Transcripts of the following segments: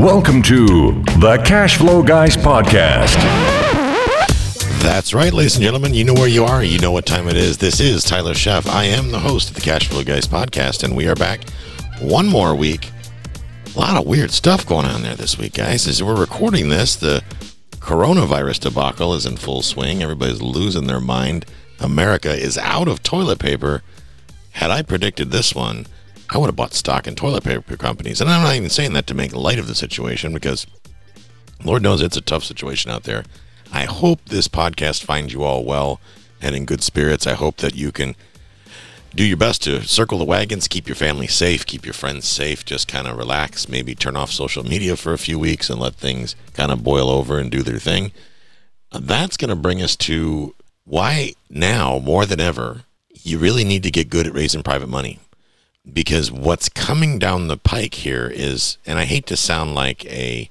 Welcome to the Cash Flow Guys Podcast. That's right, ladies and gentlemen. You know where you are. You know what time it is. This is Tyler Sheff. I am the host of the Cash Flow Guys podcast, and we are back one more week. A lot of weird stuff going on there this week, guys. As we're recording this, the coronavirus debacle is in full swing. Everybody's losing their mind. America is out of toilet paper. Had I predicted this one, I would have bought stock in toilet paper companies. And I'm not even saying that to make light of the situation because Lord knows it's a tough situation out there. I hope this podcast finds you all well and in good spirits. I hope that you can do your best to circle the wagons, keep your family safe, keep your friends safe, just kind of relax, maybe turn off social media for a few weeks and let things kind of boil over and do their thing. That's going to bring us to why now more than ever you really need to get good at raising private money because what's coming down the pike here is, and I hate to sound like a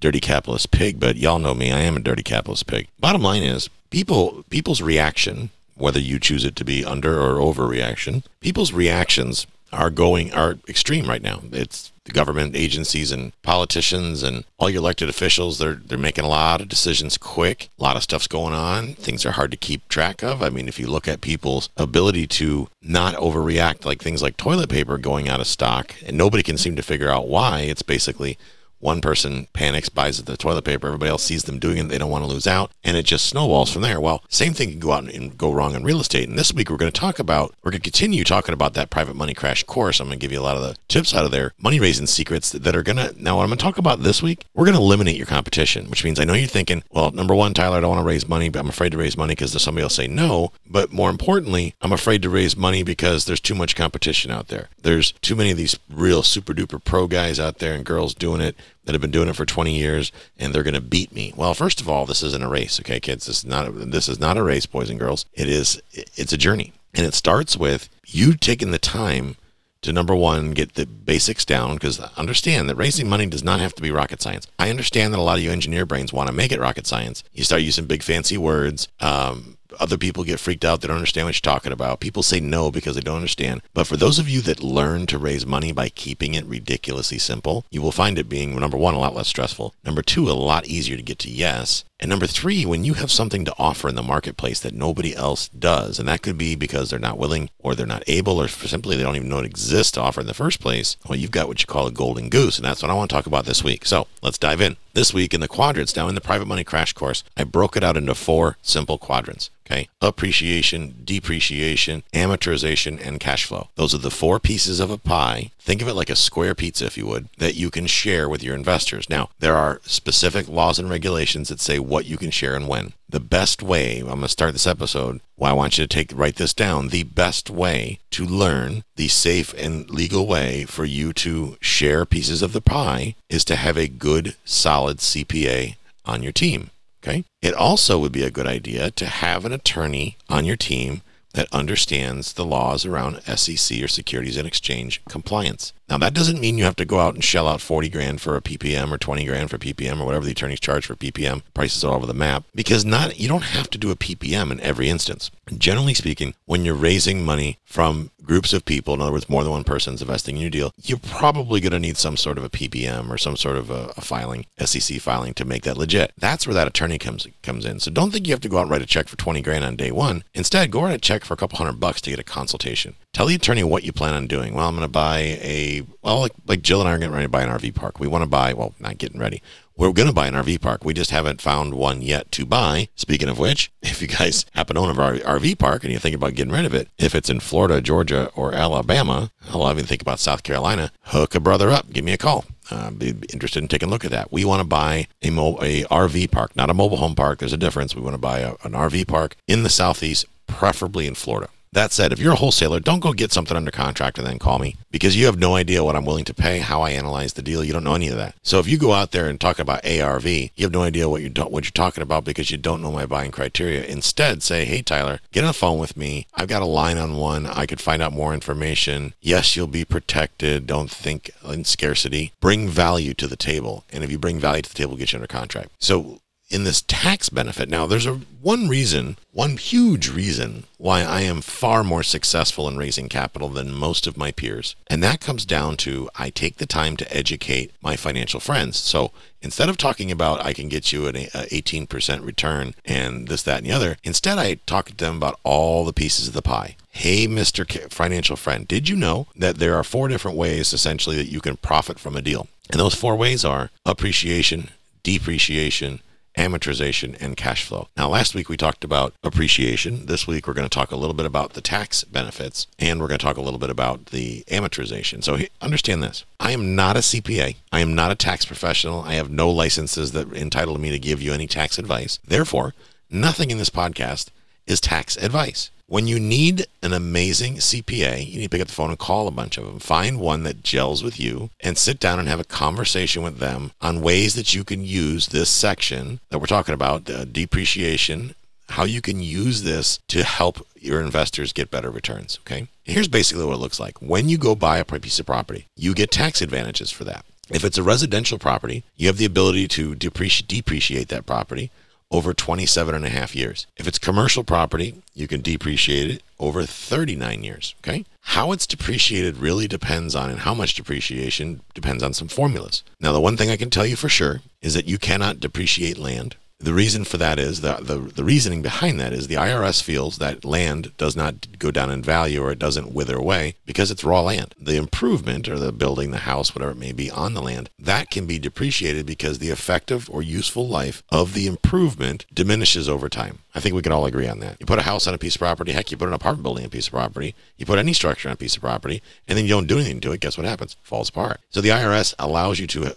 dirty capitalist pig, but y'all know me, I am a dirty capitalist pig. Bottom line is, people people's reaction, whether you choose it to be under or overreaction, people's reactions are going are extreme right now. It's the government agencies and politicians and all your elected officials. They're they're making a lot of decisions quick. A lot of stuff's going on. Things are hard to keep track of. I mean, if you look at people's ability to not overreact, like things like toilet paper going out of stock, and nobody can seem to figure out why. It's basically one person panics, buys the toilet paper, everybody else sees them doing it, they don't want to lose out, and it just snowballs from there. Well, same thing can go out and go wrong in real estate. And this week we're going to talk about, we're going to continue talking about that private money crash course. I'm going to give you a lot of the tips out of there, money raising secrets that are going to, now what I'm going to talk about this week, we're going to eliminate your competition, which means I know you're thinking, well, number one, Tyler, I don't want to raise money, but I'm afraid to raise money because somebody will say no. But more importantly, I'm afraid to raise money because there's too much competition out there. There's too many of these real super duper pro guys out there and girls doing it that have been doing it for 20 years and they're going to beat me. Well, first of all, this isn't a race, okay, kids. This is not this is not a race, boys and girls. It is it's a journey. And it starts with you taking the time to number one get the basics down because understand that raising money does not have to be rocket science i understand that a lot of you engineer brains want to make it rocket science you start using big fancy words um, other people get freaked out. They don't understand what you're talking about. People say no because they don't understand. But for those of you that learn to raise money by keeping it ridiculously simple, you will find it being, number one, a lot less stressful. Number two, a lot easier to get to yes. And number three, when you have something to offer in the marketplace that nobody else does, and that could be because they're not willing or they're not able or simply they don't even know it exists to offer in the first place, well, you've got what you call a golden goose. And that's what I want to talk about this week. So let's dive in. This week in the quadrants, now in the private money crash course, I broke it out into four simple quadrants. Okay. Appreciation, depreciation, amortization, and cash flow. Those are the four pieces of a pie. Think of it like a square pizza, if you would, that you can share with your investors. Now, there are specific laws and regulations that say what you can share and when. The best way, I'm going to start this episode. Well, I want you to take write this down. The best way to learn the safe and legal way for you to share pieces of the pie is to have a good, solid CPA on your team. Okay. It also would be a good idea to have an attorney on your team that understands the laws around SEC or Securities and Exchange compliance. Now, that doesn't mean you have to go out and shell out 40 grand for a PPM or 20 grand for PPM or whatever the attorneys charge for PPM. Prices all over the map because not you don't have to do a PPM in every instance. Generally speaking, when you're raising money from groups of people, in other words, more than one person's investing in your deal, you're probably going to need some sort of a PPM or some sort of a, a, filing, SEC filing to make that legit. That's where that attorney comes comes in. So don't think you have to go out and write a check for 20 grand on day one. Instead, go write a check for a couple hundred bucks to get a consultation. Tell the attorney what you plan on doing. Well, I'm going to buy a well, like like Jill and I are getting ready to buy an RV park. We want to buy well, not getting ready. We're going to buy an RV park. We just haven't found one yet to buy. Speaking of which, if you guys happen to own an RV park and you think about getting rid of it, if it's in Florida, Georgia, or Alabama, I'll even think about South Carolina, hook a brother up. Give me a call. Uh, be interested in taking a look at that. We want to buy a, mo- a RV park, not a mobile home park. There's a difference. We want to buy a, an RV park in the Southeast, preferably in Florida. That said, if you're a wholesaler, don't go get something under contract and then call me because you have no idea what I'm willing to pay, how I analyze the deal. You don't know any of that. So if you go out there and talk about ARV, you have no idea what you're what you're talking about because you don't know my buying criteria. Instead, say, "Hey Tyler, get on the phone with me. I've got a line on one. I could find out more information. Yes, you'll be protected. Don't think in scarcity. Bring value to the table, and if you bring value to the table, we'll get you under contract." So in this tax benefit. Now, there's a one reason, one huge reason why I am far more successful in raising capital than most of my peers. And that comes down to I take the time to educate my financial friends. So instead of talking about I can get you an 18% return and this, that, and the other, instead I talk to them about all the pieces of the pie. Hey, Mr. Financial Friend, did you know that there are four different ways essentially that you can profit from a deal? And those four ways are appreciation, depreciation, amortization, and cash flow. Now, last week we talked about appreciation. This week we're going to talk a little bit about the tax benefits, and we're going to talk a little bit about the amortization. So understand this I am not a CPA, I am not a tax professional, I have no licenses that entitle me to give you any tax advice. Therefore, nothing in this podcast is tax advice. When you need an amazing CPA, you need to pick up the phone and call a bunch of them. Find one that gels with you and sit down and have a conversation with them on ways that you can use this section that we're talking about, uh, depreciation, how you can use this to help your investors get better returns. Okay. here's basically what it looks like. When you go buy a piece of property, you get tax advantages for that. If it's a residential property, you have the ability to depreciate that property over 27 and a half years. If it's commercial property, you can depreciate it over 39 years. Okay. How it's depreciated really depends on, and how much depreciation depends on some formulas. Now, the one thing I can tell you for sure is that you cannot depreciate land the reason for that is that the, the reasoning behind that is the IRS feels that land does not go down in value or it doesn't wither away because it's raw land. The improvement or the building, the house, whatever it may be on the land, that can be depreciated because the effective or useful life of the improvement diminishes over time. I think we can all agree on that. You put a house on a piece of property, heck, you put an apartment building on a piece of property, you put any structure on a piece of property, and then you don't do anything to it, guess what happens? Falls apart. So the IRS allows you to uh,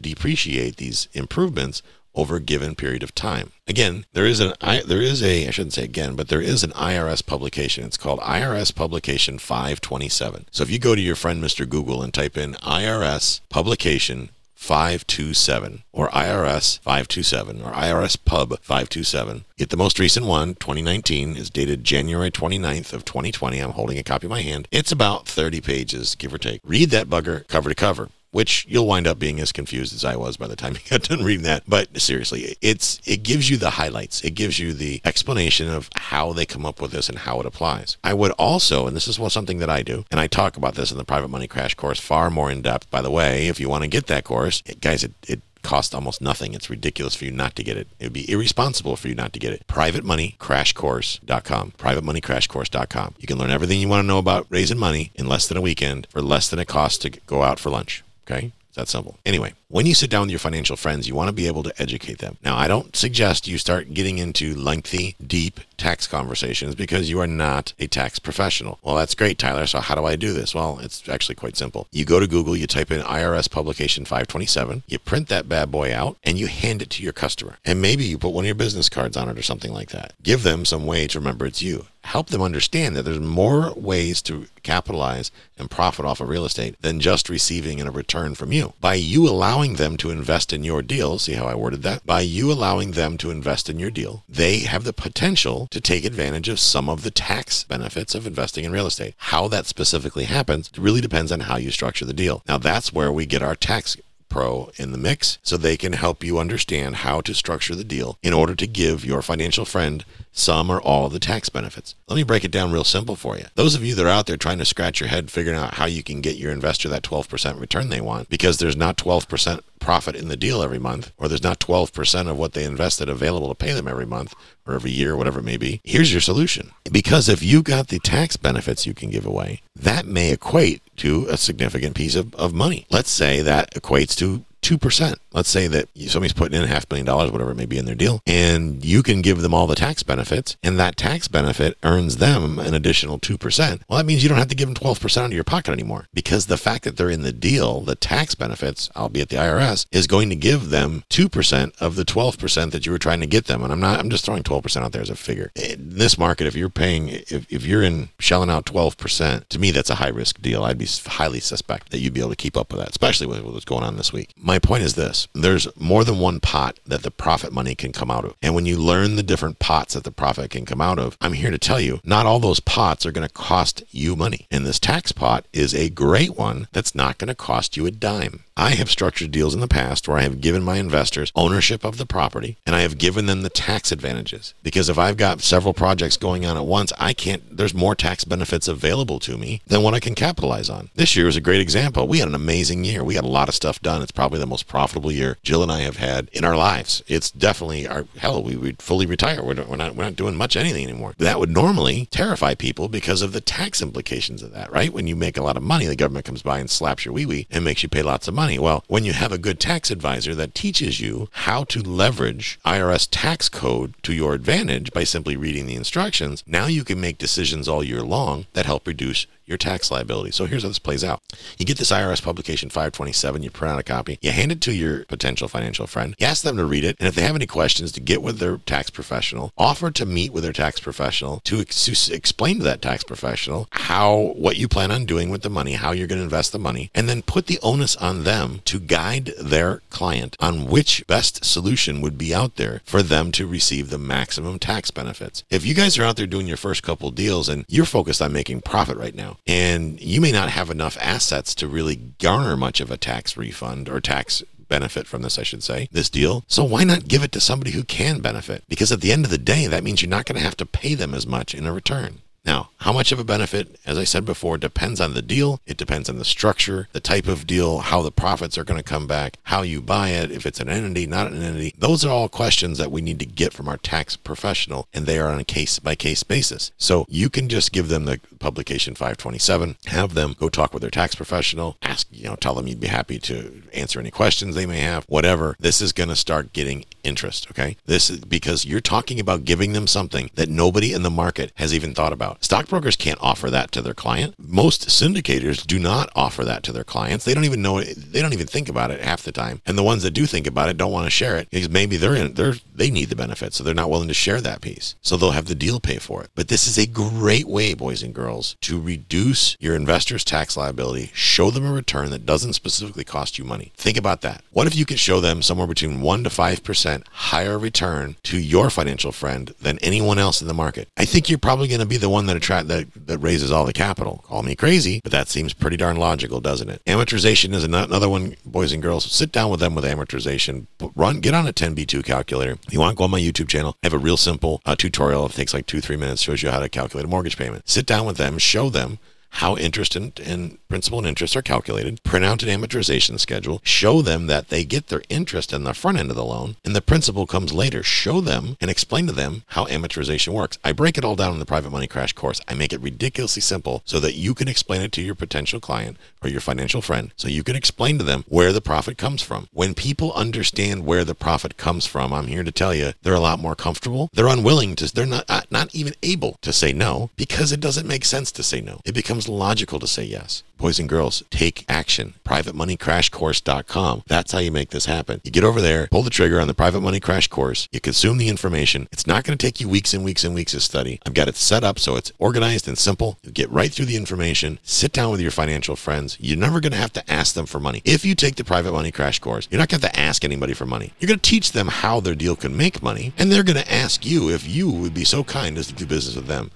depreciate these improvements over a given period of time. Again, there is an I, there is a I shouldn't say again, but there is an IRS publication. It's called IRS Publication 527. So if you go to your friend Mr. Google and type in IRS Publication 527 or IRS 527 or IRS Pub 527. Get the most recent one, 2019, is dated January 29th of 2020. I'm holding a copy in my hand. It's about 30 pages, give or take. Read that bugger cover to cover which you'll wind up being as confused as I was by the time you got done reading that. But seriously, it's it gives you the highlights. It gives you the explanation of how they come up with this and how it applies. I would also, and this is something that I do, and I talk about this in the Private Money Crash course far more in depth. By the way, if you want to get that course, it, guys, it, it costs almost nothing. It's ridiculous for you not to get it. It would be irresponsible for you not to get it. PrivateMoneyCrashCourse.com. PrivateMoneyCrashCourse.com. You can learn everything you want to know about raising money in less than a weekend for less than it costs to go out for lunch. Okay? It's that simple. Anyway, when you sit down with your financial friends, you want to be able to educate them. Now, I don't suggest you start getting into lengthy, deep tax conversations because you are not a tax professional. Well, that's great, Tyler. So, how do I do this? Well, it's actually quite simple. You go to Google, you type in IRS publication 527, you print that bad boy out, and you hand it to your customer. And maybe you put one of your business cards on it or something like that. Give them some way to remember it's you. Help them understand that there's more ways to capitalize and profit off of real estate than just receiving a return from you. By you allowing them to invest invest in your deal, see how I worded that? By you allowing them to invest in your deal, they have the potential to take advantage of some of the tax benefits of investing in real estate. How that specifically happens really depends on how you structure the deal. Now, that's where we get our tax Pro in the mix so they can help you understand how to structure the deal in order to give your financial friend some or all of the tax benefits. Let me break it down real simple for you. Those of you that are out there trying to scratch your head figuring out how you can get your investor that 12% return they want because there's not 12% profit in the deal every month, or there's not 12% of what they invested available to pay them every month or every year, whatever it may be. Here's your solution. Because if you got the tax benefits you can give away, that may equate to a significant piece of, of money. Let's say that equates to 2%. Let's say that somebody's putting in a half million dollars, whatever it may be in their deal, and you can give them all the tax benefits, and that tax benefit earns them an additional 2%. Well, that means you don't have to give them 12% out of your pocket anymore because the fact that they're in the deal, the tax benefits, albeit the IRS, is going to give them 2% of the 12% that you were trying to get them. And I'm not, I'm just throwing 12% out there as a figure. In this market, if you're paying, if, if you're in shelling out 12%, to me, that's a high risk deal. I'd be highly suspect that you'd be able to keep up with that, especially with what's going on this week. My point is this there's more than one pot that the profit money can come out of. And when you learn the different pots that the profit can come out of, I'm here to tell you, not all those pots are going to cost you money. And this tax pot is a great one that's not going to cost you a dime. I have structured deals in the past where I have given my investors ownership of the property and I have given them the tax advantages. Because if I've got several projects going on at once, I can't, there's more tax benefits available to me than what I can capitalize on. This year was a great example. We had an amazing year. We got a lot of stuff done. It's probably the most profitable year Jill and I have had in our lives. It's definitely our, hell, we would fully retire. We're, we're not, we're not doing much anything anymore. That would normally terrify people because of the tax implications of that, right? When you make a lot of money, the government comes by and slaps your wee wee and makes you pay lots of money. Well, when you have a good tax advisor that teaches you how to leverage IRS tax code to your advantage by simply reading the instructions, now you can make decisions all year long that help reduce your tax liability. So here's how this plays out. You get this IRS publication 527, you print out a copy, you hand it to your potential financial friend, you ask them to read it, and if they have any questions, to get with their tax professional, offer to meet with their tax professional to, ex- explain to that tax professional how, what you plan on doing with the money, how you're going to invest the money, and then put the onus on them to guide their client on which best solution would be out there for them to receive the maximum tax benefits. If you guys are out there doing your first couple deals and you're focused on making profit right now, and you may not have enough assets to really garner much of a tax refund or tax benefit from this, I should say, this deal. So why not give it to somebody who can benefit? Because at the end of the day, that means you're not going to have to pay them as much in a return. Now, how much of a benefit, as I said before, depends on the deal. It depends on the structure, the type of deal, how the profits are going to come back, how you buy it, if it's an entity, not an entity. Those are all questions that we need to get from our tax professional, and they are on a case by case basis. So you can just give them the publication 527, have them go talk with their tax professional, ask, you know, tell them you'd be happy to answer any questions they may have, whatever. This is going to start getting interest, okay? This is because you're talking about giving them something that nobody in the market has even thought about. Stockbrokers can't offer that to their client. Most syndicators do not offer that to their clients. They don't even know it, they don't even think about it half the time. And the ones that do think about it don't want to share it because maybe they're in they're they need the benefit, so they're not willing to share that piece. So they'll have the deal pay for it. But this is a great way, boys and girls, to reduce your investors' tax liability, show them a return that doesn't specifically cost you money. Think about that. What if you could show them somewhere between 1 to 5% higher return to your financial friend than anyone else in the market? I think you're probably going to be the one that attract that that raises all the capital. Call me crazy, but that seems pretty darn logical, doesn't it? Amortization is another one, boys and girls. Sit down with them with amortization. Run, get on a 10b2 calculator. You want to go on my YouTube channel, I have a real simple uh, tutorial. It takes like two, three minutes. Shows you how to calculate a mortgage payment. Sit down with them, show them how interest and, and, principal and interest are calculated, print out an amortization schedule, show them that they get their interest in the front end of the loan, and the principal comes later. Show them and explain to them how amortization works. I break it all down in the Private Money Crash course. I make it ridiculously simple so that you can explain it to your potential client or your financial friend, so you can explain to them where the profit comes from. When people understand where the profit comes from, I'm here to tell you they're a lot more comfortable. They're unwilling to, they're not, not even able to say no because it doesn't make sense to say no. It becomes logical to say yes. Boys and girls, take action. PrivateMoneyCrashCourse.com. That's how you make this happen. You get over there, pull the trigger on the Private Money Crash Course, you consume the information. It's not going to take you weeks and weeks and weeks of study. I've got it set up so it's organized and simple. You get right through the information, sit down with your financial friends. You're never going to have to ask them for money. If you take the Private Money Crash Course, you're not going to have to ask anybody for money. You're going to teach them how their deal can make money, and they're going to ask you if you would be so kind as to do business with them.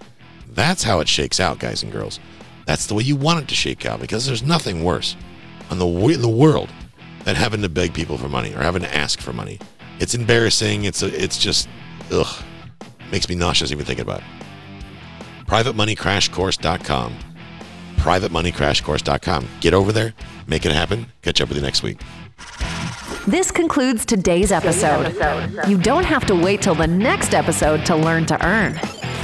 That's how it shakes out, guys and girls. That's the way you want it to shake out because there's nothing worse in the, in the world than having to beg people for money or having to ask for money. It's embarrassing. It's a, it's just ugh, makes me nauseous even thinking about it. PrivateMoneyCrashCourse.com. PrivateMoneyCrashCourse.com. Get over there, make it happen. Catch up with you next week. This concludes today's episode. You don't have to wait till the next episode to learn to earn.